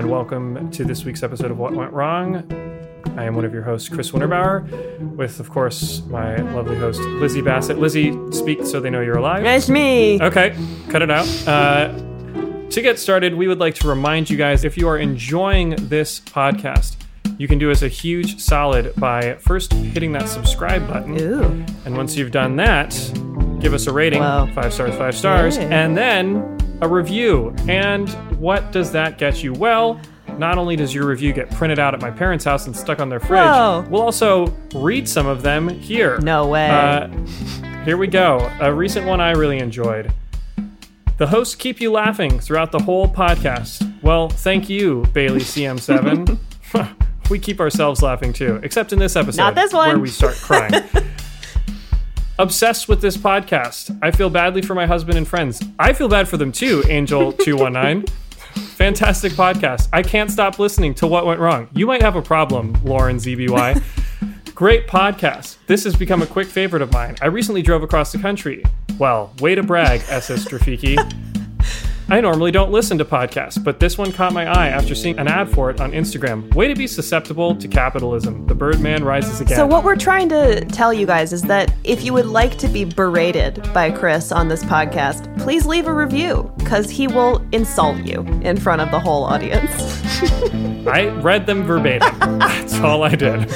And welcome to this week's episode of What Went Wrong. I am one of your hosts, Chris Winterbauer, with, of course, my lovely host, Lizzie Bassett. Lizzie, speak so they know you're alive. It's me. Okay, cut it out. Uh, to get started, we would like to remind you guys if you are enjoying this podcast, you can do us a huge solid by first hitting that subscribe button. Ooh. And once you've done that, give us a rating five stars, five stars, and then a review. And what does that get you? Well, not only does your review get printed out at my parents' house and stuck on their fridge, Whoa. we'll also read some of them here. No way. Uh, here we go. A recent one I really enjoyed. The hosts keep you laughing throughout the whole podcast. Well, thank you, Bailey CM7. we keep ourselves laughing too, except in this episode, Not this one. where we start crying. Obsessed with this podcast. I feel badly for my husband and friends. I feel bad for them too, Angel219. Fantastic podcast. I can't stop listening to what went wrong. You might have a problem, Lauren ZBY. Great podcast. This has become a quick favorite of mine. I recently drove across the country. Well, way to brag, SS Rafiki. I normally don't listen to podcasts, but this one caught my eye after seeing an ad for it on Instagram. Way to be susceptible to capitalism. The Birdman rises again. so what we're trying to tell you guys is that if you would like to be berated by Chris on this podcast, please leave a review because he will insult you in front of the whole audience. I read them verbatim. That's all I did.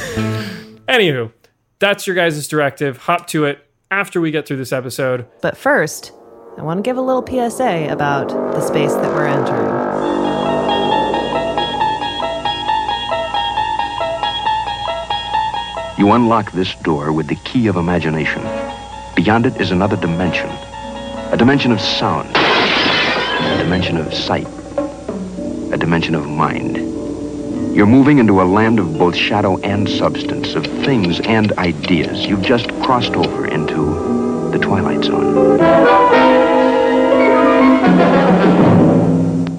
Anywho, that's your guys' directive. Hop to it after we get through this episode. but first, I want to give a little PSA about the space that we're entering. You unlock this door with the key of imagination. Beyond it is another dimension. A dimension of sound. A dimension of sight. A dimension of mind. You're moving into a land of both shadow and substance, of things and ideas. You've just crossed over into the Twilight Zone.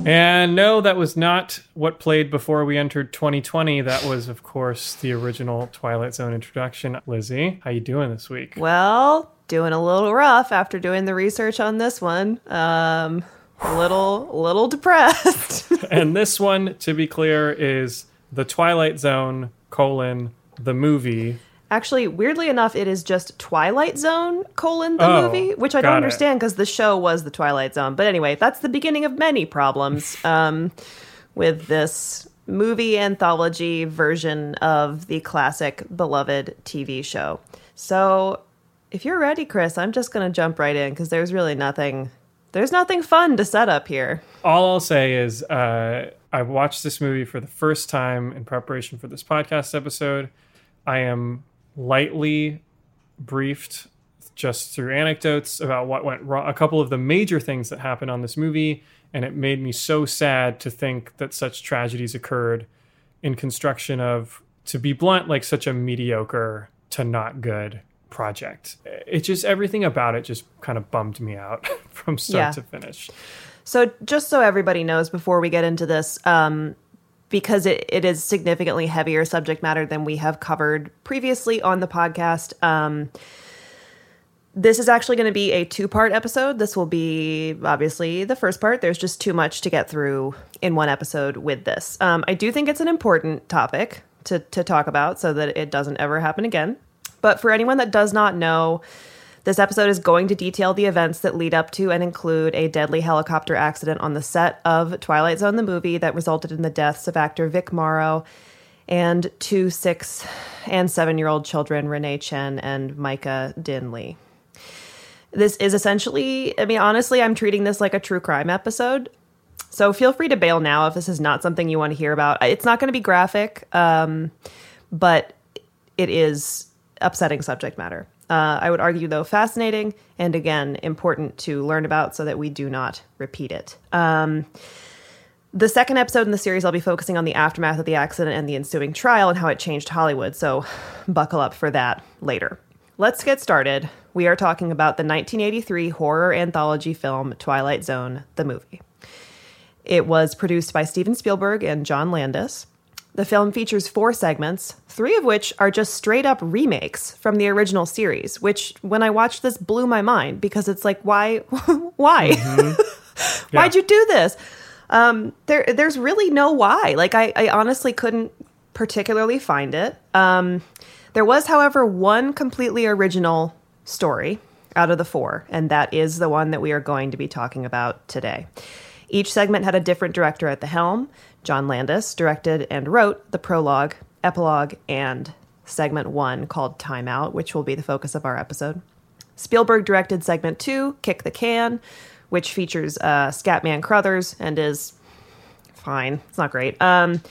And no, that was not what played before we entered 2020. That was, of course, the original Twilight Zone introduction. Lizzie, how you doing this week? Well, doing a little rough after doing the research on this one. Um, a little, a little depressed. and this one, to be clear, is the Twilight Zone colon the movie. Actually, weirdly enough, it is just Twilight Zone colon the Oh, movie, which I don't understand because the show was the Twilight Zone. But anyway, that's the beginning of many problems um, with this movie anthology version of the classic beloved TV show. So, if you're ready, Chris, I'm just going to jump right in because there's really nothing. There's nothing fun to set up here. All I'll say is uh, I watched this movie for the first time in preparation for this podcast episode. I am lightly briefed just through anecdotes about what went wrong, a couple of the major things that happened on this movie, and it made me so sad to think that such tragedies occurred in construction of, to be blunt, like such a mediocre to not good project. It just everything about it just kind of bummed me out from start Yeah. to finish. So, just so everybody knows before we get into this, um, because it, it is significantly heavier subject matter than we have covered previously on the podcast, um, this is actually going to be a two part episode. This will be obviously the first part. There's just too much to get through in one episode with this. Um, I do think it's an important topic to, to talk about so that it doesn't ever happen again. But for anyone that does not know, this episode is going to detail the events that lead up to and include a deadly helicopter accident on the set of Twilight Zone, the movie, that resulted in the deaths of actor Vic Morrow and two six and seven year old children, Renee Chen and Myca Dinh Le. This is essentially, I mean, honestly, I'm treating this like a true crime episode. So feel free to bail now if this is not something you want to hear about. It's not going to be graphic, um, but it is upsetting subject matter. Uh, I would argue, though, fascinating and again, important to learn about so that we do not repeat it. Um, the second episode in the series, I'll be focusing on the aftermath of the accident and the ensuing trial and how it changed Hollywood. So buckle up for that later. Let's get started. We are talking about the 1983 horror anthology film Twilight Zone, the movie. It was produced by Steven Spielberg and John Landis. The film features four segments, three of which are just straight up remakes from the original series, which when I watched this blew my mind because it's like, why? why? Mm-hmm. Why'd you do this? Um, there, there's really no why. Like, I, I honestly couldn't particularly find it. Um, there was, however, one completely original story out of the four, and that is the one that we are going to be talking about today. Each segment had a different director at the helm. John Landis directed and wrote the prologue, epilogue, and segment one called Time Out, which will be the focus of our episode. Spielberg directed segment two, Kick the Can, which features uh, Scatman Crothers and is fine. It's not great. Um,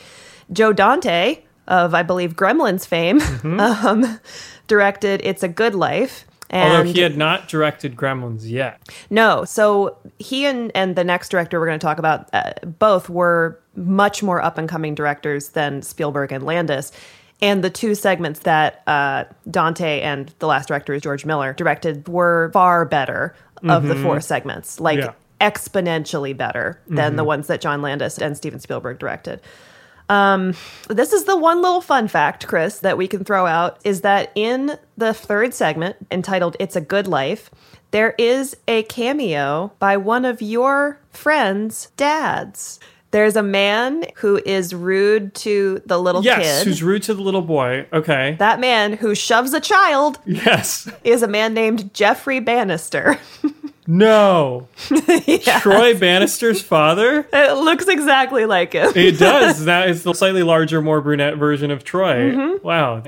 Joe Dante of, I believe, Gremlins fame, um, directed It's a Good Life. And Although he had not directed Gremlins yet. no, so he and, and the next director we're going to talk about uh, both were much more up and coming directors than Spielberg and Landis. And the two segments that uh, Dante and the last director, is George Miller, directed were far better of the four segments, like Yeah. exponentially better than the ones that John Landis and Steven Spielberg directed. Um, this is the one little fun fact, Chris, that we can throw out is that in the third segment entitled It's a Good Life, there is a cameo by one of your friends' dads. There's a man who is rude to the little Yes, kid. who's rude to the little boy. Okay. that man who shoves a child yes. is a man named Jeffrey Bannister. No. Troy Bannister's father? it looks exactly like him. It does. That is the slightly larger, more brunette version of Troy. Mm-hmm. Wow.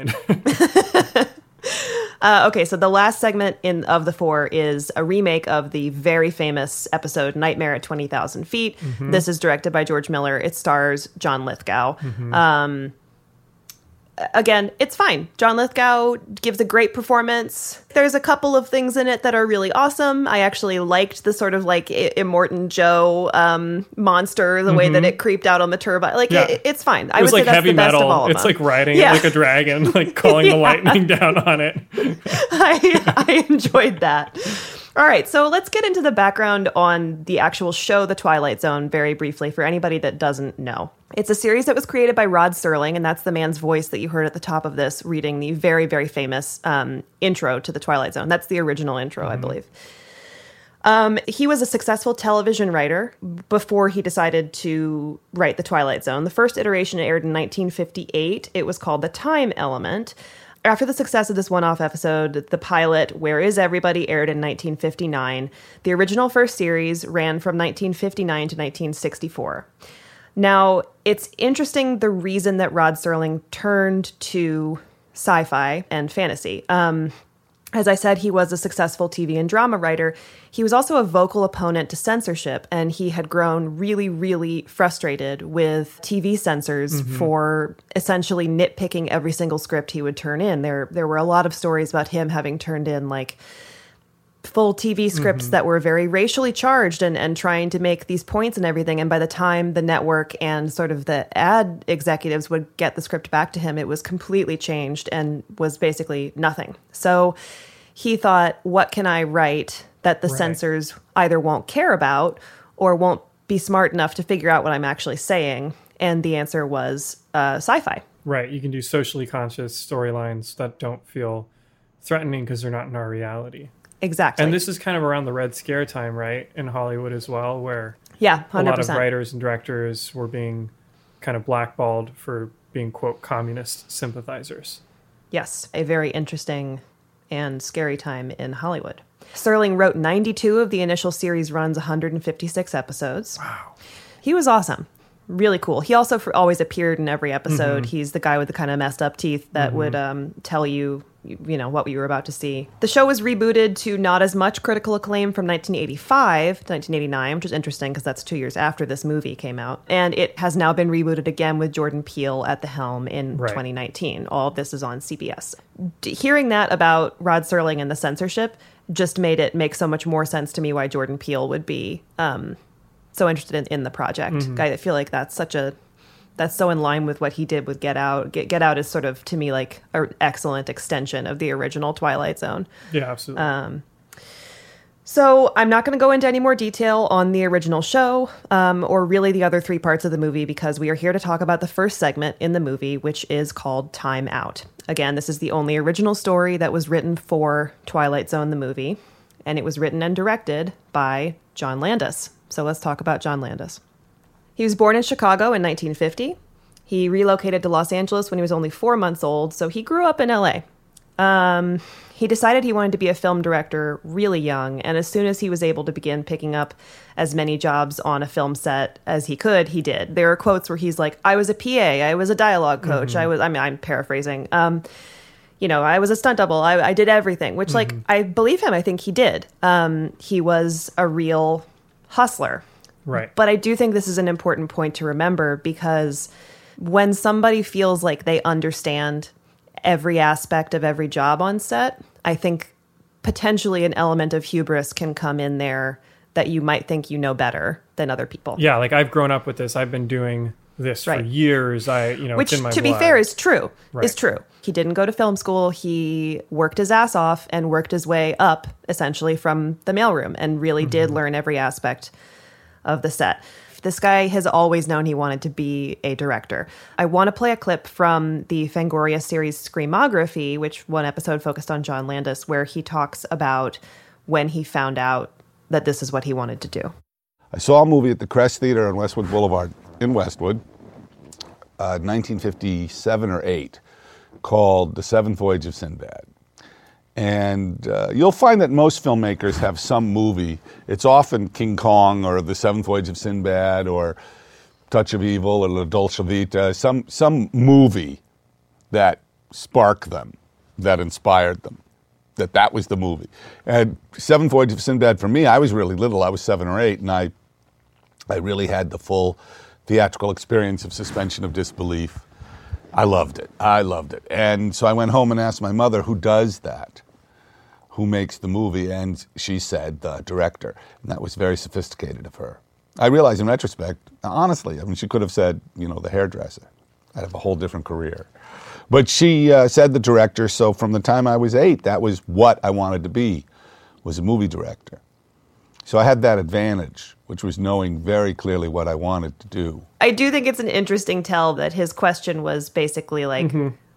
Uh, okay, so the last segment in of the four is a remake of the very famous episode "Nightmare at Twenty Thousand Feet." This is directed by George Miller. It stars John Lithgow. Um, again, it's fine. John Lithgow gives a great performance. There's a couple of things in it that are really awesome. I actually liked the sort of like Immortan Joe um, monster, the way that it creeped out on the turbine. Like Yeah. it, it's fine. I It was would like say that's heavy the best of all metal. It's like riding Yeah. like a dragon, like calling the lightning down on it. I, I enjoyed that. All right, so let's get into the background on the actual show, The Twilight Zone, very briefly for anybody that doesn't know. It's a series that was created by Rod Serling, and that's the man's voice that you heard at the top of this, reading the very, very famous um, intro to The Twilight Zone. That's the original intro, I believe. Um, he was a successful television writer before he decided to write The Twilight Zone. The first iteration aired in 1958. It was called The Time Element. After the success of this one off episode, the pilot, Where Is Everybody, aired in 1959. The original first series ran from 1959 to 1964. Now, it's interesting the reason that Rod Serling turned to sci fi and fantasy. Um, as I said, he was a successful TV and drama writer. He was also a vocal opponent to censorship, and he had grown really, really frustrated with TV censors mm-hmm. for essentially nitpicking every single script he would turn in. There, there were a lot of stories about him having turned in like full TV scripts mm-hmm. that were very racially charged and, and trying to make these points and everything. And by the time the network and sort of the ad executives would get the script back to him, it was completely changed and was basically nothing. So he thought, what can I write that the censors either won't care about or won't be smart enough to figure out what I'm actually saying? And the answer was uh, sci fi. Right. You can do socially conscious storylines that don't feel threatening because they're not in our reality. exactly. And this is kind of around the Red Scare time, right? In Hollywood as well, where yeah, a lot of writers and directors were being kind of blackballed for being, quote, communist sympathizers. Yes, a very interesting and scary time in Hollywood. Serling wrote 92 of the initial series runs 156 episodes. Wow. He was awesome. Really cool. He also always appeared in every episode. He's the guy with the kind of messed up teeth that would um, tell you, you know, what we were about to see. The show was rebooted to not as much critical acclaim from 1985 to 1989, which is interesting because that's two years after this movie came out. And it has now been rebooted again with Jordan Peele at the helm in Right. 2019. All of this is on CBS. D- hearing that about Rod Serling and the censorship just made it make so much more sense to me why Jordan Peele would be um, so interested in, in the project. I feel like that's such a that's so in line with what he did with Get Out. Get, Get Out is sort of to me like an excellent extension of the original Twilight Zone. Yeah, absolutely. Uh, So I'm not going to go into any more detail on the original show um, or really the other three parts of the movie because we are here to talk about the first segment in the movie, which is called Time Out. Again, this is the only original story that was written for Twilight Zone, the movie, and it was written and directed by John Landis. So let's talk about John Landis. He was born in Chicago in 1950. He relocated to Los Angeles when he was only four months old, so he grew up in LA. Um, he decided he wanted to be a film director really young, and as soon as he was able to begin picking up as many jobs on a film set as he could, he did. There are quotes where he's like, "I was a PA, I was a dialogue coach, I was." I mean, I'm paraphrasing. Um, you know, I was a stunt double. I, I did everything, which, like, I believe him. I think he did. Um, he was a real hustler. Right. But I do think this is an important point to remember because when somebody feels like they understand every aspect of every job on set, I think potentially an element of hubris can come in there that you might think you know better than other people. yeah, like I've grown up with this. I've been doing this for years. I, you know, Which, it's in my to be fair, is true. Right. Is true. He didn't go to film school. He worked his ass off and worked his way up, essentially, from the mailroom, and really did Mm-hmm. learn every aspect of the set. This guy has always known he wanted to be a director. I want to play a clip from the Fangoria series Screamography, which one episode focused on John Landis, where he talks about when he found out that this is what he wanted to do. I saw a movie at the Crest Theater on Westwood Boulevard in Westwood, uh, 1957 or 8, called The Seventh Voyage of Sinbad. And uh, you'll find that most filmmakers have some movie. It's often King Kong or The Seventh Voyage of Sinbad or Touch of Evil or La Dolce Vita, some, some movie that sparked them, that inspired them, that that was the movie. And Seventh Voyage of Sinbad for me, I was really little. I was seven or eight, and I, I really had the full theatrical experience of suspension of disbelief. I loved it. I loved it. And so I went home and asked my mother, who does that? Who makes the movie? And she said, the director. And that was very sophisticated of her. I realize in retrospect, honestly, I mean, she could have said, you know, the hairdresser. I'd have a whole different career. But she uh, said the director, so from the time I was eight, that was what I wanted to be, was a movie director. So I had that advantage, which was knowing very clearly what I wanted to do. I do think it's an interesting tell that his question was basically like,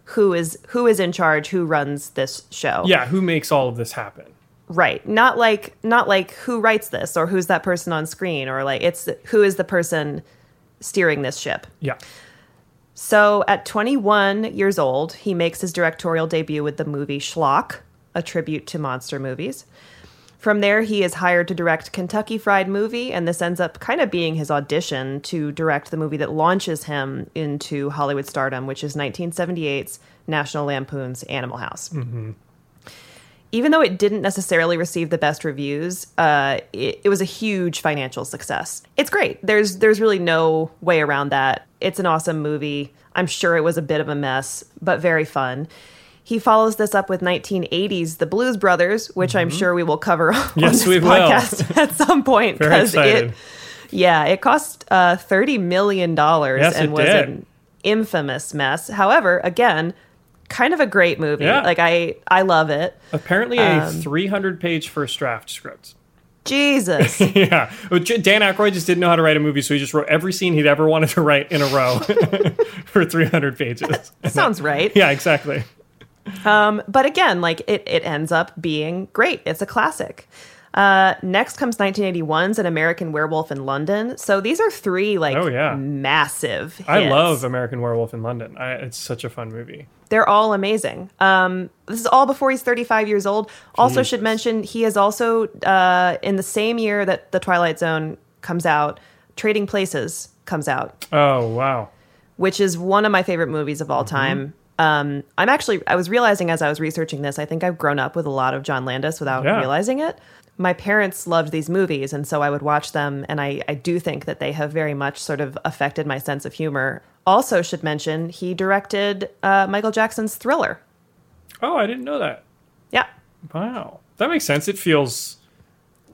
who is who is in charge? Who runs this show? Yeah, who makes all of this happen? right. Not like not like who writes this or who's that person on screen or like it's who is the person steering this ship. Yeah. So at 21 years old, he makes his directorial debut with the movie Schlock, a tribute to monster movies. From there, he is hired to direct Kentucky Fried Movie, and this ends up kind of being his audition to direct the movie that launches him into Hollywood stardom, which is 1978's National Lampoon's Animal House. Even though it didn't necessarily receive the best reviews, uh, it, it was a huge financial success. It's great. There's there's really no way around that. It's an awesome movie. I'm sure it was a bit of a mess, but very fun. He follows this up with 1980s The Blues Brothers, which I'm sure we will cover on Mm-hmm. Yes, this podcast at some point. Very 'cause excited. It, yeah, it cost uh, $30 million Yes, and was did. an infamous mess. However, again, kind of a great movie. Yeah. Like I I love it. Apparently, a Um, 300 page first draft script. Jesus. Yeah. Dan Aykroyd just didn't know how to write a movie, so he just wrote every scene he'd ever wanted to write in a row for 300 pages. Sounds right. Yeah, exactly. Um, but again, like it, it ends up being great. It's a classic. Uh, next comes 1981's An American Werewolf in London. So these are three like Oh, yeah. massive. Hits. I love American Werewolf in London. I, it's such a fun movie. They're all amazing. Um, this is all before he's 35 years old. Also, should mention he is also uh, in the same year that The Twilight Zone comes out. Trading Places comes out, Oh wow. which is one of my favorite movies of all time. Um, I'm actually I was realizing as I was researching this, I think I've grown up with a lot of John Landis without Yeah. realizing it. My parents loved these movies, and so I would watch them, and I, I do think that they have very much sort of affected my sense of humor. Also, should mention he directed uh, Michael Jackson's Thriller. Oh, I didn't know that. Yeah, Wow, that makes sense. It feels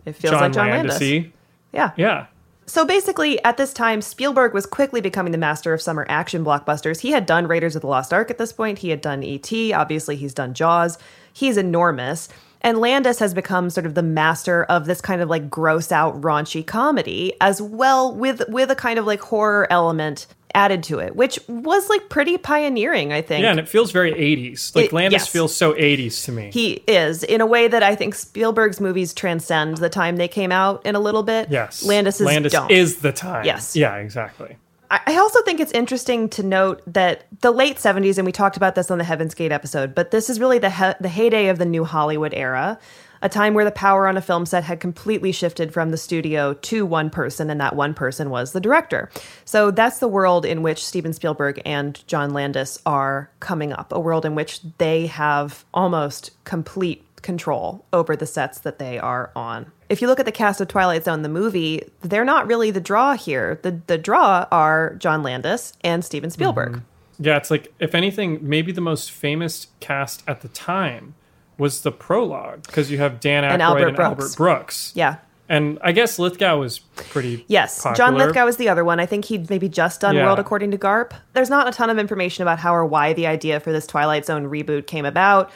it feels John like John Landis. Landis. Yeah. Yeah. So basically, at this time, Spielberg was quickly becoming the master of summer action blockbusters. He had done Raiders of the Lost Ark at this point. He had done E.T. Obviously, he's done Jaws. He's enormous. And Landis has become sort of the master of this kind of like gross out raunchy comedy, as well with with a kind of like horror element added to it, which was like pretty pioneering, I think. Yeah, and it feels very 80s. Like It- Landis yes. feels so 80s to me. He is in a way that I think Spielberg's movies transcend the time they came out in a little bit. yes. Landis's Landis don't. is the time. Yes. Yeah, exactly. I I also think it's interesting to note that the late 70s, and we talked about this on the Heaven's Gate episode, but this is really the, he- the heyday of the new Hollywood era, a time where the power on a film set had completely shifted from the studio to one person, and that one person was the director. So that's the world in which Steven Spielberg and John Landis are coming up, a world in which they have almost complete control over the sets that they are on. If you look at the cast of Twilight Zone, the movie, they're not really the draw here. The the draw are John Landis and Steven Spielberg. Yeah, it's like, if anything, maybe the most famous cast at the time was the prologue because you have Dan Aykroyd And and Albert Albert Brooks. Brooks. Yeah. And I guess Lithgow was pretty Yes, John. Lithgow was the other one. I think he'd maybe just done Yeah. World According to Garp. There's not a ton of information about how or why the idea for this Twilight Zone reboot came about.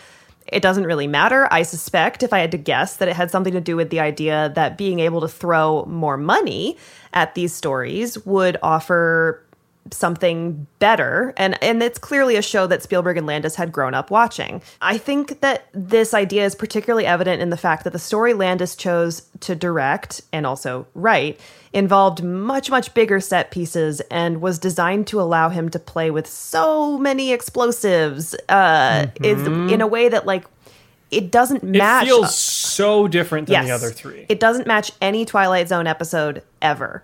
It doesn't really matter. I suspect, if I had to guess, that it had something to do with the idea that being able to throw more money at these stories would offer something better and and it's clearly a show that Spielberg and Landis had grown up watching. I think that this idea is particularly evident in the fact that the story Landis chose to direct and also write involved much much bigger set pieces and was designed to allow him to play with so many explosives uh is in a way that like it doesn't Mm-hmm. It match feels so different than yes, the other three. It doesn't match any Twilight Zone episode ever.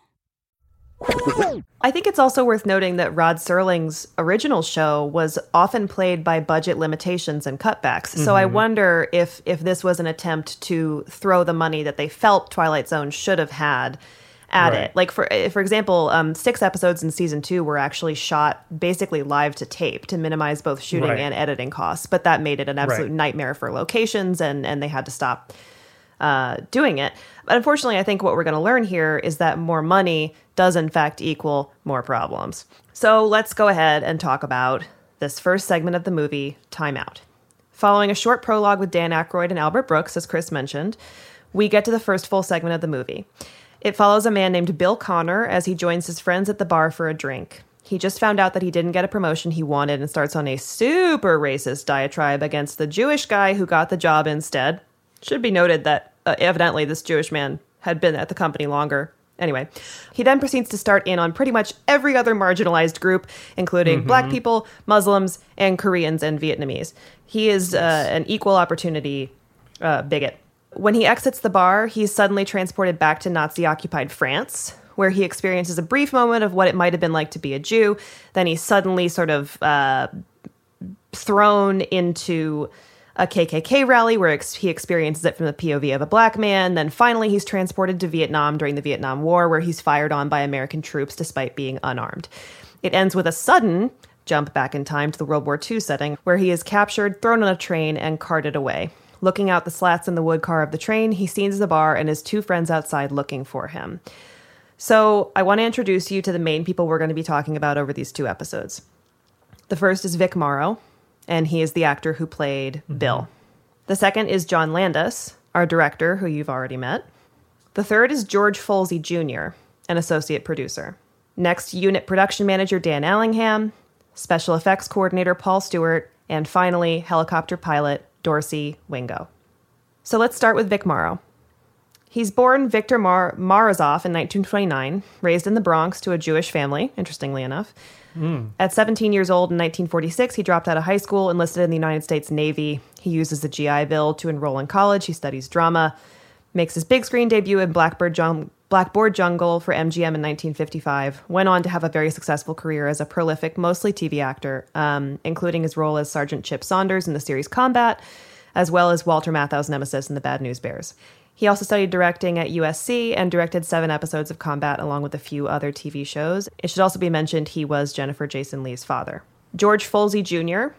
I think it's also worth noting that Rod Serling's original show was often played by budget limitations and cutbacks. So I wonder if if this was an attempt to throw the money that they felt Twilight Zone should have had at Right. it. Like for for example, um, six episodes in season two were actually shot basically live to tape to minimize both shooting Right. and editing costs. But that made it an absolute Right. nightmare for locations, and and they had to stop uh, doing it. But unfortunately, I think what we're going to learn here is that more money does, in fact, equal more problems. So let's go ahead and talk about this first segment of the movie, Time Out. Following a short prologue with Dan Aykroyd and Albert Brooks, as Chris mentioned, we get to the first full segment of the movie. It follows a man named Bill Connor as he joins his friends at the bar for a drink. He just found out that he didn't get a promotion he wanted and starts on a super racist diatribe against the Jewish guy who got the job instead. Should be noted that uh, evidently this Jewish man had been at the company longer Anyway, he then proceeds to start in on pretty much every other marginalized group, including black people, Muslims, and Koreans and Vietnamese. He is uh, an equal opportunity uh, bigot. When he exits the bar, he's suddenly transported back to Nazi occupied France, where he experiences a brief moment of what it might have been like to be a Jew. Then he's suddenly sort of uh, thrown into a KKK rally where ex- he experiences it from the POV of a black man. Then finally, he's transported to Vietnam during the Vietnam War, where he's fired on by American troops despite being unarmed. It ends with a sudden jump back in time to the World War II setting, where he is captured, thrown on a train, and carted away. Looking out the slats in the wood car of the train, he sees the bar and his two friends outside looking for him. So, I want to introduce you to the main people we're going to be talking about over these two episodes. The first is Vic Morrow, and he is the actor who played mm-hmm. Bill. The second is John Landis, our director, who you've already met. The third is George Folsey Jr., an associate producer. Next, unit production manager Dan Allingham, special effects coordinator Paul Stewart, and finally, helicopter pilot Dorsey Wingo. So let's start with Vic Morrow. He's born Victor Mar- Morozov in 1929, raised in the Bronx to a Jewish family, interestingly enough. At 17 years old in 1946, he dropped out of high school, enlisted in the United States Navy. He uses the GI Bill to enroll in college. He studies drama, makes his big screen debut in Blackbird Jung- Blackboard Jungle for MGM in 1955. Went on to have a very successful career as a prolific, mostly TV actor, um, including his role as Sergeant Chip Saunders in the series Combat, as well as Walter Matthau's nemesis in The Bad News Bears. He also studied directing at USC and directed seven episodes of Combat along with a few other TV shows. It should also be mentioned he was Jennifer Jason Lee's father. George Folsey Jr.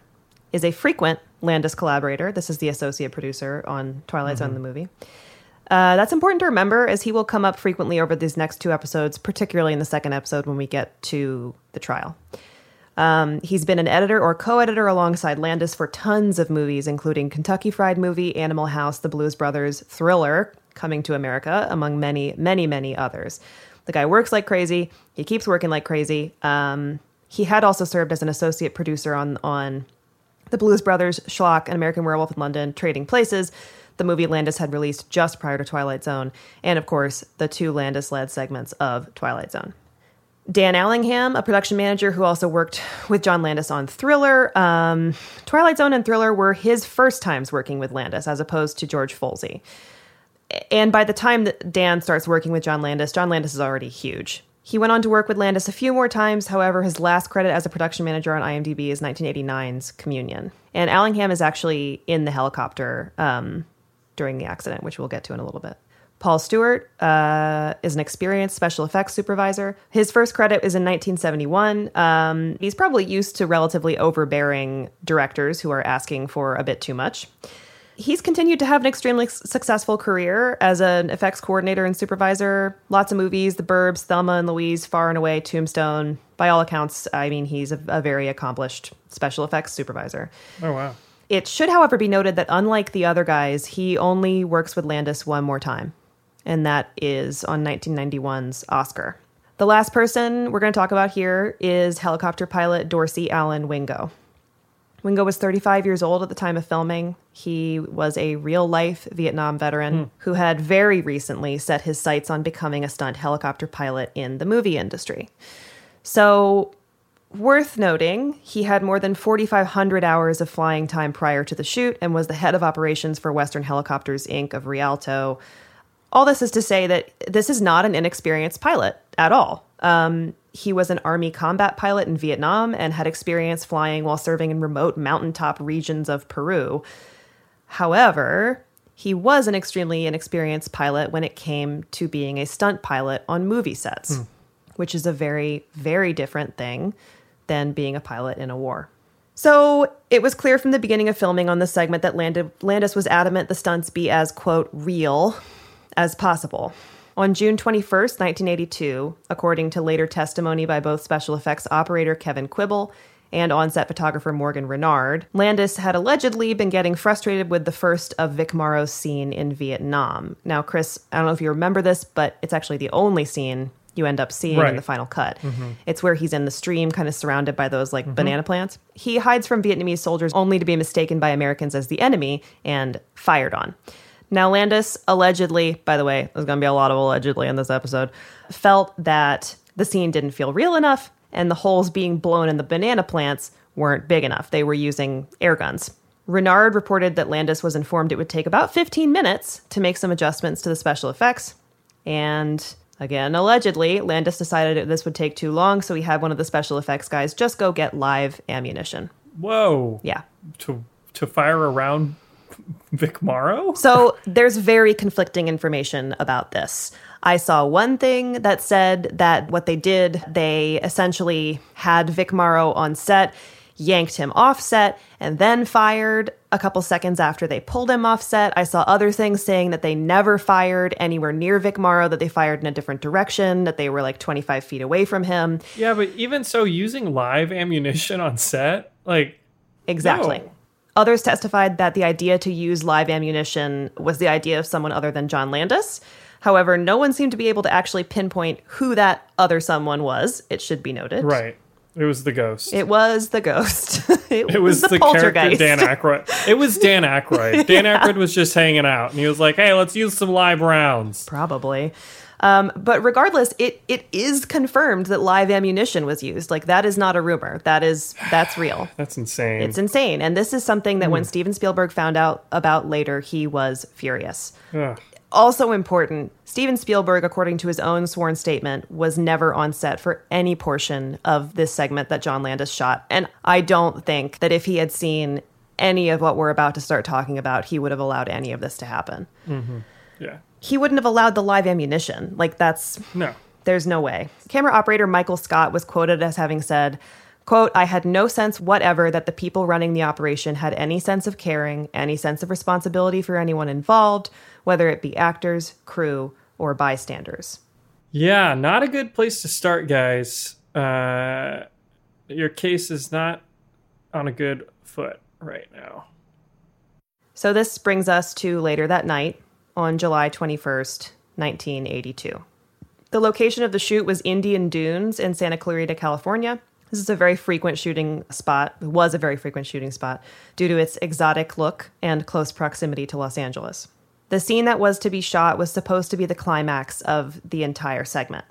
is a frequent Landis collaborator. This is the associate producer on Twilight Zone, the movie. Uh, that's important to remember as he will come up frequently over these next two episodes, particularly in the second episode when we get to the trial. Um, he's been an editor or co editor alongside Landis for tons of movies, including Kentucky Fried Movie, Animal House, The Blues Brothers, Thriller, Coming to America, among many, many, many others. The guy works like crazy. He keeps working like crazy. Um, he had also served as an associate producer on, on The Blues Brothers, Schlock, An American Werewolf in London, Trading Places, the movie Landis had released just prior to Twilight Zone, and of course, the two Landis led segments of Twilight Zone. Dan Allingham, a production manager who also worked with John Landis on Thriller. Um, Twilight Zone and Thriller were his first times working with Landis, as opposed to George Folsey. And by the time that Dan starts working with John Landis, John Landis is already huge. He went on to work with Landis a few more times. However, his last credit as a production manager on IMDb is 1989's Communion. And Allingham is actually in the helicopter um, during the accident, which we'll get to in a little bit. Paul Stewart uh, is an experienced special effects supervisor. His first credit is in 1971. Um, he's probably used to relatively overbearing directors who are asking for a bit too much. He's continued to have an extremely successful career as an effects coordinator and supervisor. Lots of movies The Burbs, Thelma and Louise, Far and Away, Tombstone. By all accounts, I mean, he's a, a very accomplished special effects supervisor. Oh wow. It should, however, be noted that unlike the other guys, he only works with Landis one more time, and that is on 1991's Oscar. The last person we're going to talk about here is helicopter pilot Dorsey Allen Wingo. Wingo was 35 years old at the time of filming. He was a real life Vietnam veteran hmm. who had very recently set his sights on becoming a stunt helicopter pilot in the movie industry. So, worth noting, he had more than 4,500 hours of flying time prior to the shoot and was the head of operations for Western Helicopters Inc. of Rialto. All this is to say that this is not an inexperienced pilot at all. Um, he was an Army combat pilot in Vietnam and had experience flying while serving in remote mountaintop regions of Peru. However, he was an extremely inexperienced pilot when it came to being a stunt pilot on movie sets, which is a very, very different thing than being a pilot in a war. So it was clear from the beginning of filming on the segment that Landis was adamant the stunts be as, quote, real as possible. On June 21st, 1982, according to later testimony by both special effects operator Kevin Quibble and on set photographer Morgan Renard, Landis had allegedly been getting frustrated with the first of Vic Morrow's scene in Vietnam. Now, Chris, I don't know if you remember this, but it's actually the only scene you end up seeing in the final cut. Mm-hmm. It's where he's in the stream, kind of surrounded by those like mm-hmm. banana plants. He hides from Vietnamese soldiers only to be mistaken by Americans as the enemy and fired on. Now, Landis allegedly, by the way, there's going to be a lot of allegedly in this episode, felt that the scene didn't feel real enough and the holes being blown in the banana plants weren't big enough. They were using air guns. Renard reported that Landis was informed it would take about 15 minutes to make some adjustments to the special effects. And again, allegedly, Landis decided this would take too long, so he had one of the special effects guys just go get live ammunition. Whoa. Yeah. To to fire around Vic Morrow? So there's very conflicting information about this. I saw one thing that said that what they did, they essentially had Vic Morrow on set, yanked him off set, and then fired a couple seconds after they pulled him off set. I saw other things saying that they never fired anywhere near Vic Morrow, that they fired in a different direction, that they were like 25 feet away from him. Yeah, but even so, using live ammunition on set, like Exactly. no. Others testified that the idea to use live ammunition was the idea of someone other than John Landis. However, no one seemed to be able to actually pinpoint who that other someone was, it should be noted. Right. It was the ghost. It was the ghost. it, It was, the, character poltergeist. Dan Aykroyd. It was Dan Aykroyd. Dan Aykroyd was just hanging out, and he was like, "Hey, let's use some live rounds." Probably. Um, but regardless, it it is confirmed that live ammunition was used. Like that is not a rumor. That is that's real. That's insane. It's insane. And this is something that Hmm. when Steven Spielberg found out about later, he was furious. Ugh. Also important, Steven Spielberg, according to his own sworn statement, was never on set for any portion of this segment that John Landis shot. And I don't think that if he had seen any of what we're about to start talking about, he would have allowed any of this to happen. hmm Yeah. He wouldn't have allowed the live ammunition. Like that's No. there's no way. Camera operator Michael Scott was quoted as having said, quote, I had no sense whatever that the people running the operation had any sense of caring, any sense of responsibility for anyone involved, whether it be actors, crew, or bystanders. Yeah, not a good place to start, guys. Uh, your case is not on a good foot right now. So this brings us to later that night on July 21st, 1982. The location of the shoot was Indian Dunes in Santa Clarita, California. This is a very frequent shooting spot, it was a very frequent shooting spot due to its exotic look and close proximity to Los Angeles. The scene that was to be shot was supposed to be the climax of the entire segment.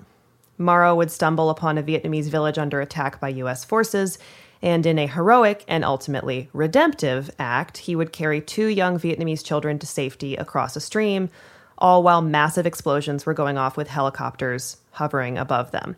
Morrow would stumble upon a Vietnamese village under attack by US forces, and in a heroic and ultimately redemptive act, he would carry two young Vietnamese children to safety across a stream, all while massive explosions were going off with helicopters hovering above them.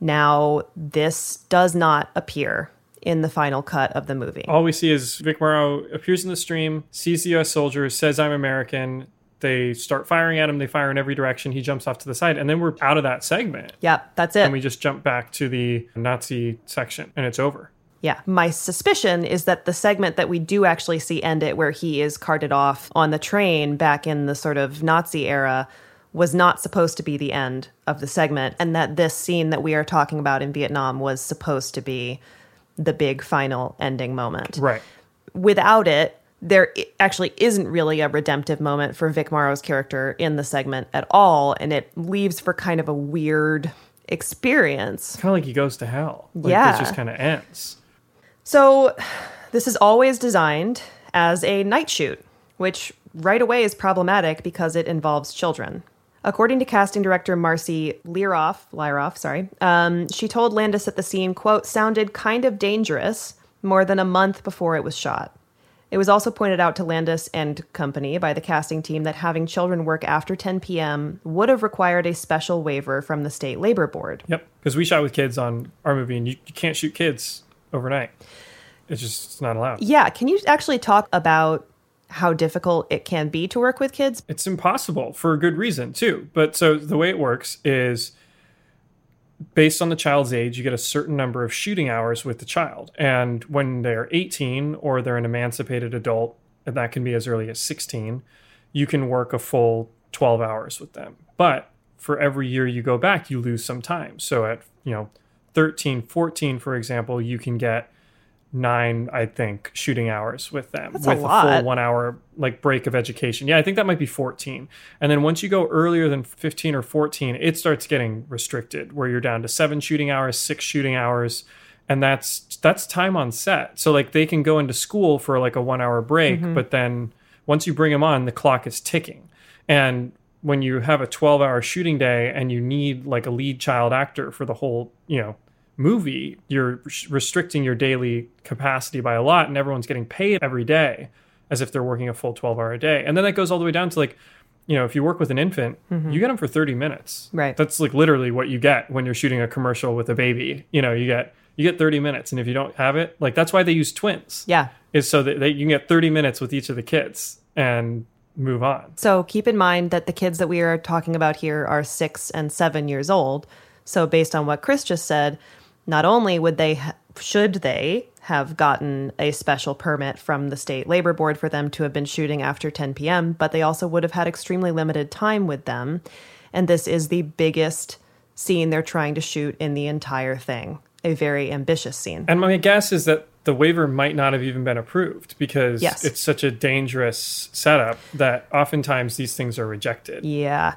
Now, this does not appear in the final cut of the movie. All we see is Vic Morrow appears in the stream, sees the U.S. soldiers, says, "I'm American." They start firing at him. They fire in every direction. He jumps off to the side, and then we're out of that segment. Yep, that's it. And we just jump back to the Nazi section, and it's over. Yeah. My suspicion is that the segment that we do actually see end it, where he is carted off on the train back in the sort of Nazi era, was not supposed to be the end of the segment. And that this scene that we are talking about in Vietnam was supposed to be the big final ending moment. Right. Without it, there actually isn't really a redemptive moment for Vic Morrow's character in the segment at all. And it leaves for kind of a weird experience. Kind of like he goes to hell. Like, Yeah. It just kind of ends. So, this is always designed as a night shoot, which right away is problematic because it involves children. According to casting director Marci Liroff, Liroff, sorry, um, she told Landis that the scene, quote, sounded kind of dangerous more than a month before it was shot. It was also pointed out to Landis and company by the casting team that having children work after 10 p.m. would have required a special waiver from the state labor board. Yep. Because we shot with kids on our movie, and you, you can't shoot kids overnight. It's just it's not allowed. Yeah, can you actually talk about how difficult it can be to work with kids? It's impossible for a good reason too. But so the way it works is based on the child's age, you get a certain number of shooting hours with the child. And when they're 18 or they're an emancipated adult, and that can be as early as 16, you can work a full 12 hours with them. But for every year you go back, you lose some time. So at, you know, 13, 14, for example, you can get nine, I think, shooting hours with them That's a with lot. full one hour like break of education. Yeah, I think that might be 14. And then once you go earlier than 15 or 14, it starts getting restricted where you're down to seven shooting hours, six shooting hours. And that's that's time on set. So like they can go into school for like a one hour break, Mhm. but then once you bring them on, the clock is ticking. And when you have a 12 hour shooting day and you need like a lead child actor for the whole, you know, movie, you're restricting your daily capacity by a lot and everyone's getting paid every day as if they're working a full 12 hour a day. And then that goes all the way down to like, you know, if you work with an infant, Mhm. you get them for 30 minutes. Right. That's like literally what you get when you're shooting a commercial with a baby. You know, you get you get 30 minutes and if you don't have it, like that's why they use twins. Yeah. Is so that they, you can get 30 minutes with each of the kids and move on. So keep in mind that the kids that we are talking about here are six and seven years old. So based on what Chris just said, not only would they, should they have gotten a special permit from the state labor board for them to have been shooting after 10 p.m., but they also would have had extremely limited time with them. And this is the biggest scene they're trying to shoot in the entire thing. A very ambitious scene. And my guess is that the waiver might not have even been approved because Yes. it's such a dangerous setup that oftentimes these things are rejected. Yeah.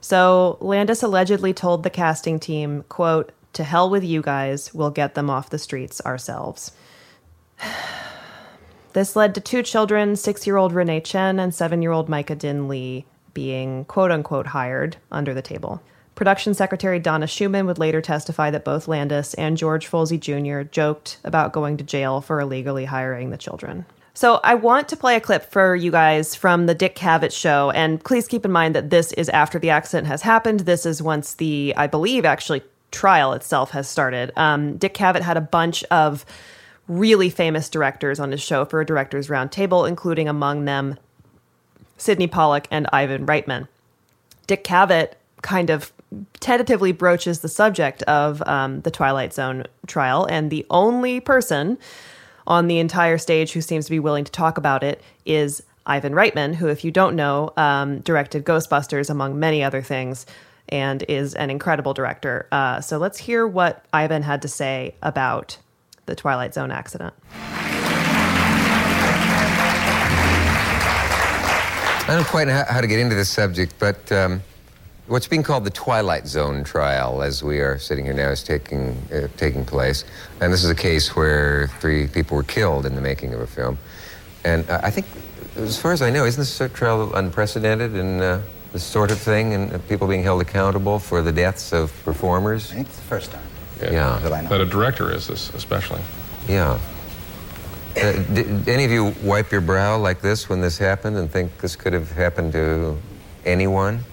So Landis allegedly told the casting team, quote, to hell with you guys, we'll get them off the streets ourselves. This led to two children, six year old Renee Chen and seven year old Myca Dinh Le, being quote unquote hired under the table. Production Secretary Donna Schumann would later testify that both Landis and George Folsey Jr. joked about going to jail for illegally hiring the children. So I want to play a clip for you guys from the Dick Cavett show, and please keep in mind that this is after the accident has happened. This is once the, I believe, actually trial itself has started. Um, Dick Cavett had a bunch of really famous directors on his show for a directors roundtable, including among them Sydney Pollack and Ivan Reitman. Dick Cavett kind of tentatively broaches the subject of um, the Twilight Zone trial, and the only person on the entire stage who seems to be willing to talk about it is Ivan Reitman, who, if you don't know, um, directed Ghostbusters, among many other things, and is an incredible director. Uh, so let's hear what Ivan had to say about the Twilight Zone accident. I don't quite know how to get into this subject, but um, what's being called the Twilight Zone trial, as we are sitting here now, is taking uh, taking place, and this is a case where three people were killed in the making of a film, and uh, I think, as far as I know, isn't this trial unprecedented in uh, this sort of thing, and uh, people being held accountable for the deaths of performers? I think it's the first time. Yeah, that I know. That a director is this, especially. Yeah. Uh, did any of you wipe your brow like this when this happened and think this could have happened to anyone?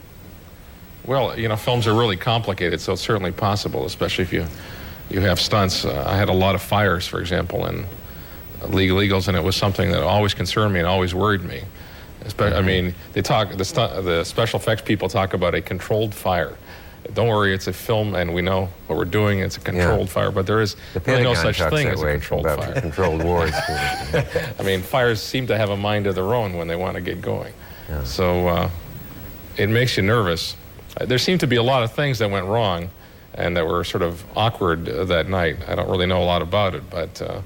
Well, you know, films are really complicated, so it's certainly possible, especially if you you have stunts. Uh, I had a lot of fires, for example, in Legal Eagles, and it was something that always concerned me and always worried me. I mean, they talk the stu- the special effects people talk about a controlled fire. Don't worry, it's a film, and we know what we're doing. It's a controlled fire, but there is The really no such thing as a controlled fire. controlled wars. I mean, fires seem to have a mind of their own when they want to get going. So uh, it makes you nervous. Uh, There seemed to be a lot of things that went wrong and that were sort of awkward uh, that night. I don't really know a lot about it, but uh,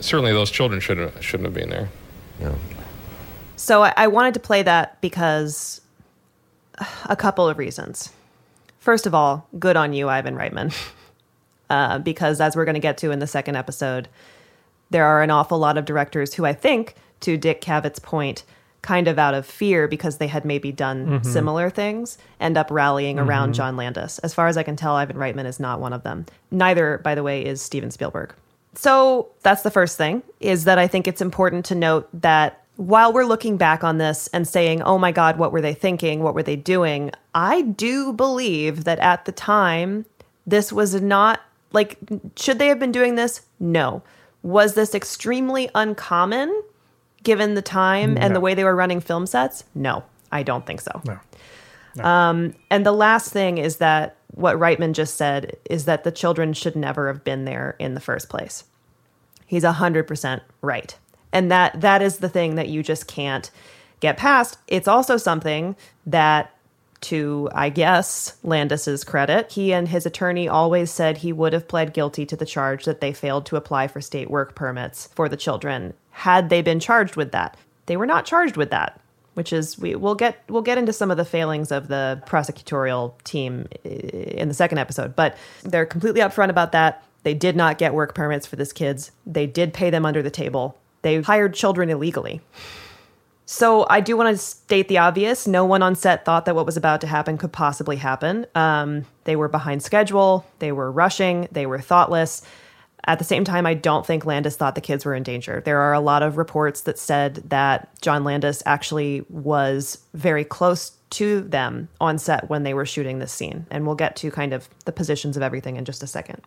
certainly those children shouldn't, shouldn't have been there. So I, I wanted to play that because a couple of reasons. First of all, good on you, Ivan Reitman. Uh, because as we're going to get to in the second episode, there are an awful lot of directors who I think, to Dick Cavett's point, kind of out of fear because they had maybe done Mhm. similar things, end up rallying around Mhm. John Landis. As far as I can tell, Ivan Reitman is not one of them. Neither, by the way, is Steven Spielberg. So that's the first thing is that I think it's important to note that while we're looking back on this and saying, oh my God, what were they thinking? What were they doing? I do believe that at the time, this was not like, should they have been doing this? No. Was this extremely uncommon given the time and the way they were running film sets? No, I don't think so. No. Um, and the last thing is that what Reitman just said is that the children should never have been there in the first place. He's 100% right. And that that is the thing that you just can't get past. It's also something that to I guess Landis's credit, he and his attorney always said he would have pled guilty to the charge that they failed to apply for state work permits for the children had they been charged with that. They were not charged with that, which is we we'll get we'll get into some of the failings of the prosecutorial team in the second episode, but they're completely upfront about that. They did not get work permits for these kids. They did pay them under the table. They hired children illegally. So I do want to state the obvious. No one on set thought that what was about to happen could possibly happen. Um, they were behind schedule. They were rushing. They were thoughtless. At the same time, I don't think Landis thought the kids were in danger. There are a lot of reports that said that John Landis actually was very close to them on set when they were shooting this scene. And we'll get to kind of the positions of everything in just a second.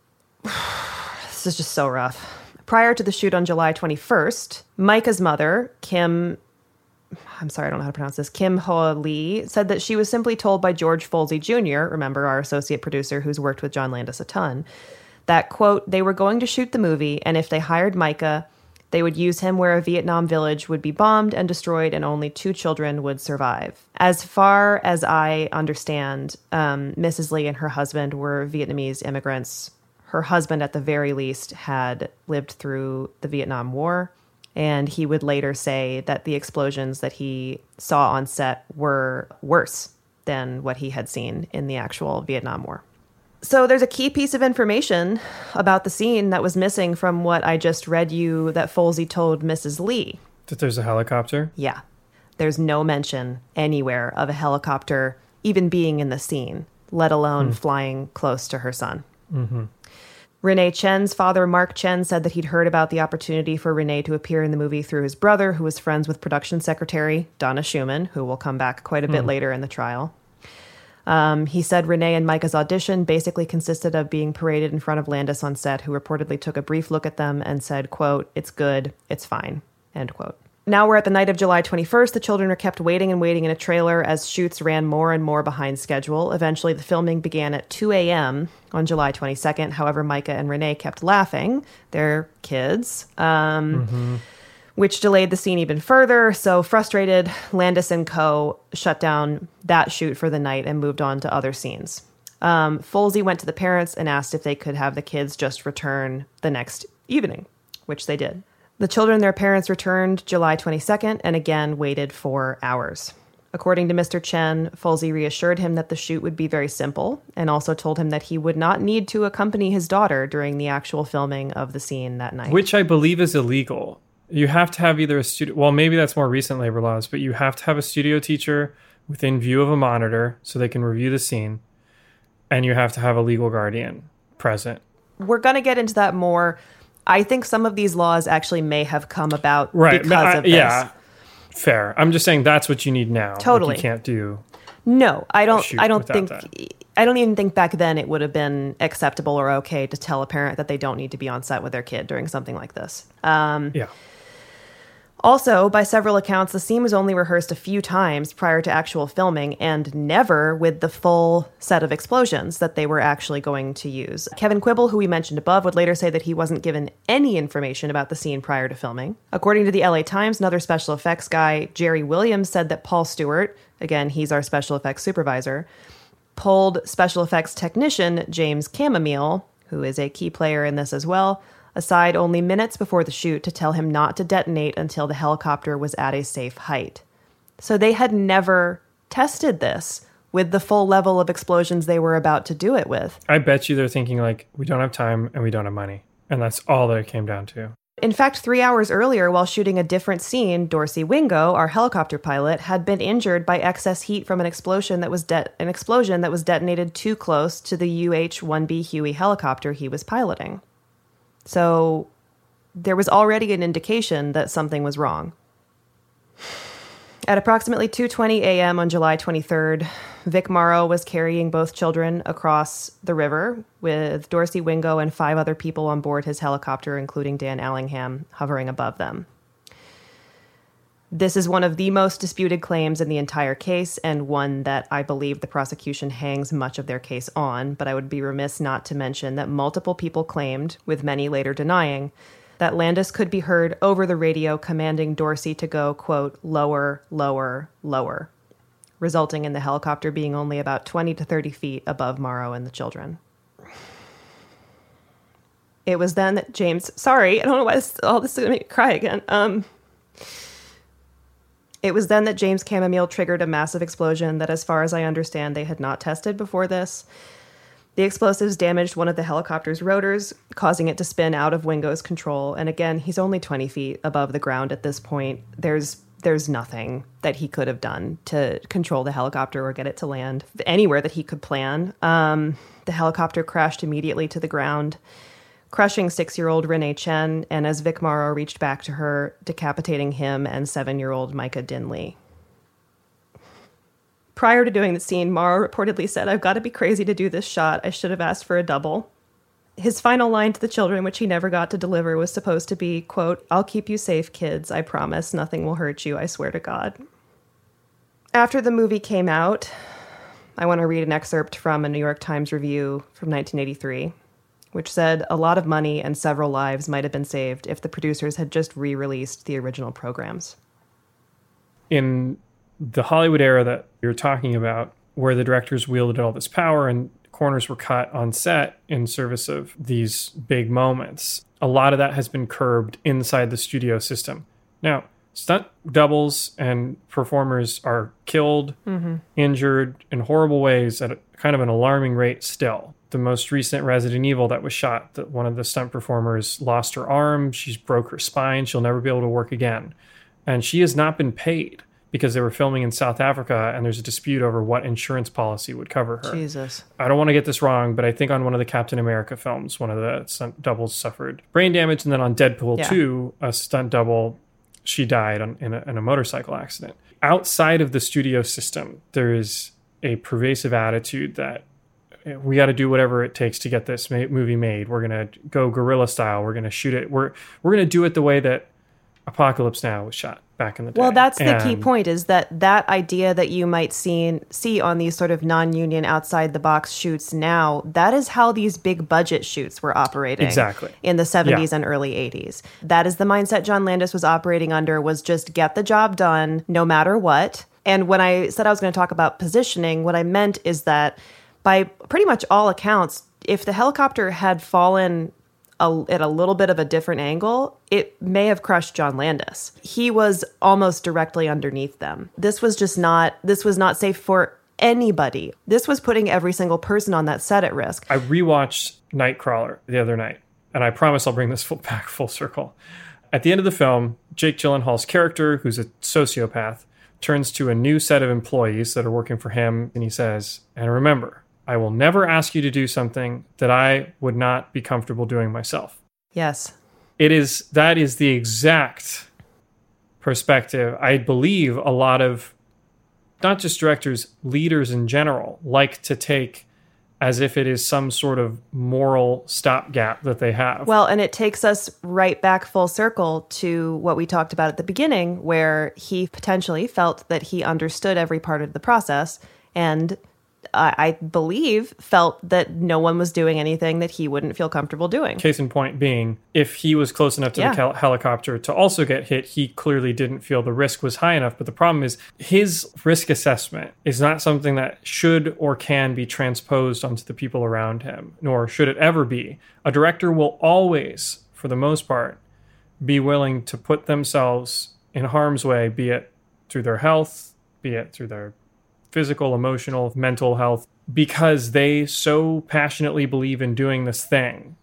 this is just so rough. Prior to the shoot on July 21st, Myca's mother, Kim, I'm sorry, I don't know how to pronounce this, Kim Ho Lee, said that she was simply told by George Folsey Jr., remember our associate producer who's worked with John Landis a ton, that, quote, they were going to shoot the movie, and if they hired Myca, they would use him where a Vietnam village would be bombed and destroyed, and only two children would survive. As far as I understand, um, Mrs. Lee and her husband were Vietnamese immigrants. Her husband, at the very least, had lived through the Vietnam War. And he would later say that the explosions that he saw on set were worse than what he had seen in the actual Vietnam War. So there's a key piece of information about the scene that was missing from what I just read you that Folsey told Mrs. Lee. That there's a helicopter. Yeah. There's no mention anywhere of a helicopter even being in the scene, let alone Hmm. flying close to her son. Mm-hmm. Renee Chen's father, Mark Chen, said that he'd heard about the opportunity for Renee to appear in the movie through his brother, who was friends with production secretary Donna Schumann, who will come back quite a bit Hmm. later in the trial. Um, he said Renee and Myca's audition basically consisted of being paraded in front of Landis on set, who reportedly took a brief look at them and said, quote, it's good, it's fine, end quote. Now we're at the night of July 21st. The children are kept waiting and waiting in a trailer as shoots ran more and more behind schedule. Eventually, the filming began at 2 a.m. on July 22nd. However, Myca and Renee kept laughing. They're kids. Um, which delayed the scene even further. So frustrated, Landis and Co. shut down that shoot for the night and moved on to other scenes. Um, Folsey went to the parents and asked if they could have the kids just return the next evening, which they did. The children their parents returned July 22nd and again waited for hours. According to Mr. Chen, Folsey reassured him that the shoot would be very simple and also told him that he would not need to accompany his daughter during the actual filming of the scene that night. Which I believe is illegal. You have to have either a studio, well, maybe that's more recent labor laws, but you have to have a studio teacher within view of a monitor so they can review the scene, and you have to have a legal guardian present. we're going to get into that more. I think some of these laws actually may have come about Right. because I- of this. Yeah. Fair. I'm just saying that's what you need now. Like, Totally. you can't do. No, I don't. I don't think. that. I don't even think back then it would have been acceptable or okay to tell a parent that they don't need to be on set with their kid during something like this. Um, Yeah. Also, by several accounts, the scene was only rehearsed a few times prior to actual filming and never with the full set of explosions that they were actually going to use. Kevin Quibble, who we mentioned above, would later say that he wasn't given any information about the scene prior to filming. According to the LA Times, another special effects guy, Jerry Williams, said that Paul Stewart, again, he's our special effects supervisor, pulled special effects technician James Camomile, who is a key player in this as well, aside only minutes before the shoot to tell him not to detonate until the helicopter was at a safe height. So they had never tested this with the full level of explosions they were about to do it with. I bet you they're thinking like, we don't have time and we don't have money, and that's all that it came down to. In fact, three hours earlier, while shooting a different scene, Dorsey Wingo, our helicopter pilot, had been injured by excess heat from an explosion that was de- an explosion that was detonated too close to the UH-1B Huey helicopter he was piloting. So there was already an indication that something was wrong. At approximately 2:20 a.m. on July 23rd, Vic Morrow was carrying both children across the river with Dorsey Wingo and five other people on board his helicopter including Dan Allingham hovering above them. This is one of the most disputed claims in the entire case and one that I believe the prosecution hangs much of their case on, but I would be remiss not to mention that multiple people claimed, with many later denying, that Landis could be heard over the radio commanding Dorsey to go, quote, lower, lower, lower, resulting in the helicopter being only about 20 to 30 feet above Morrow and the children. It was then that James, sorry, I don't know why this, all this is going to make me cry again. Um, it was then that James Camomile triggered a massive explosion that, as far as I understand, they had not tested before this. The explosives damaged one of the helicopter's rotors, causing it to spin out of Wingo's control. And again, he's only 20 feet above the ground at this point. There's there's nothing that he could have done to control the helicopter or get it to land anywhere that he could plan. Um, the helicopter crashed immediately to the ground, crushing six-year-old Renee Chen, and as Vic Morrow reached back to her, decapitating him and seven-year-old Myca Dinh Le. Prior to doing the scene, Morrow reportedly said, I've got to be crazy to do this shot. I should have asked for a double. His final line to the children, which he never got to deliver, was supposed to be, quote, I'll keep you safe, kids. I promise. Nothing will hurt you. I swear to God. After the movie came out, I want to read an excerpt from a New York Times review from 1983, which said a lot of money and several lives might have been saved if the producers had just re released the original programs. In the Hollywood era that you're talking about, where the directors wielded all this power and corners were cut on set in service of these big moments, a lot of that has been curbed inside the studio system. Now, stunt doubles and performers are killed, Mm-hmm. injured in horrible ways at a, kind of an alarming rate still. The most recent Resident Evil that was shot, that one of the stunt performers lost her arm, she's broke her spine, she'll never be able to work again. And she has not been paid because they were filming in South Africa and there's a dispute over what insurance policy would cover her. Jesus. I don't want to get this wrong, but I think on one of the Captain America films, one of the stunt doubles suffered brain damage, and then on Deadpool Yeah. 2, a stunt double, she died on, in, a, in a motorcycle accident. Outside of the studio system, there is a pervasive attitude that we got to do whatever it takes to get this ma- movie made. We're gonna go guerrilla style. We're gonna shoot it. We're we're gonna do it the way that Apocalypse Now was shot back in the day. Well, that's the key point is that that idea that you might see see on these sort of non-union outside the box shoots now, that is how these big budget shoots were operating. Exactly. In the 70s Yeah. and early 80s. That is the mindset John Landis was operating under was just get the job done no matter what. And when I said I was going to talk about positioning, what I meant is that by pretty much all accounts, if the helicopter had fallen a, at a little bit of a different angle, it may have crushed John Landis. He was almost directly underneath them. This was just not this was not safe for anybody. This was putting every single person on that set at risk. I rewatched Nightcrawler the other night, and I promise I'll bring this full, back full circle. At the end of the film, Jake Gyllenhaal's character, who's a sociopath, turns to a new set of employees that are working for him, and he says, "And remember, I will never ask you to do something that I would not be comfortable doing myself." Yes. It is that is the exact perspective I believe a lot of not just directors, leaders in general like to take as if it is some sort of moral stopgap that they have. Well, and it takes us right back full circle to what we talked about at the beginning, where he potentially felt that he understood every part of the process and I, I believe felt that no one was doing anything that he wouldn't feel comfortable doing. Case in point being, if he was close enough to Yeah. the hel- helicopter to also get hit, he clearly didn't feel the risk was high enough. But the problem is, his risk assessment is not something that should or can be transposed onto the people around him, nor should it ever be. A director will always, for the most part, be willing to put themselves in harm's way, be it through their health, be it through their physical, emotional, mental health, because they so passionately believe in doing this thing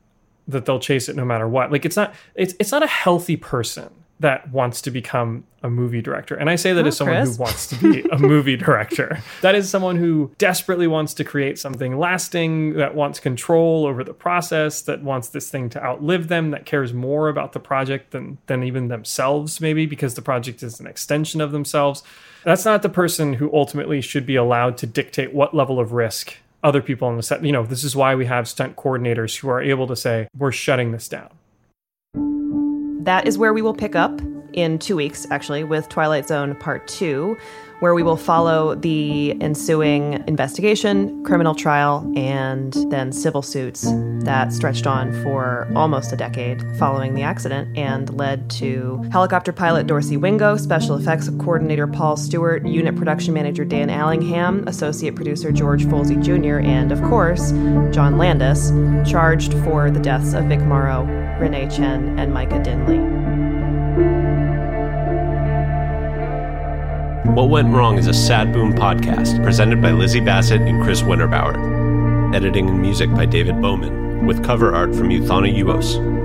that they'll chase it no matter what. Like it's not it's it's not a healthy person that wants to become a movie director. And I say that Oh, as someone Chris. who wants to be a movie director. That is someone who desperately wants to create something lasting, that wants control over the process, that wants this thing to outlive them, that cares more about the project than than even themselves maybe because the project is an extension of themselves. That's not the person who ultimately should be allowed to dictate what level of risk other people on the set. You know, this is why we have stunt coordinators who are able to say, "We're shutting this down." That is where we will pick up in two weeks, actually, with Twilight Zone Part 2, where we will follow the ensuing investigation, criminal trial, and then civil suits that stretched on for almost a decade following the accident and led to helicopter pilot Dorsey Wingo, special effects coordinator Paul Stewart, unit production manager Dan Allingham, associate producer George Folsey Jr., and of course, John Landis, charged for the deaths of Vic Morrow, Renee Chen, and Myca Dinh Le. What Went Wrong is a Sad Boom podcast presented by Lizzie Bassett and Chris Winterbauer. Editing and music by David Bowman, with cover art from Euthana Uos.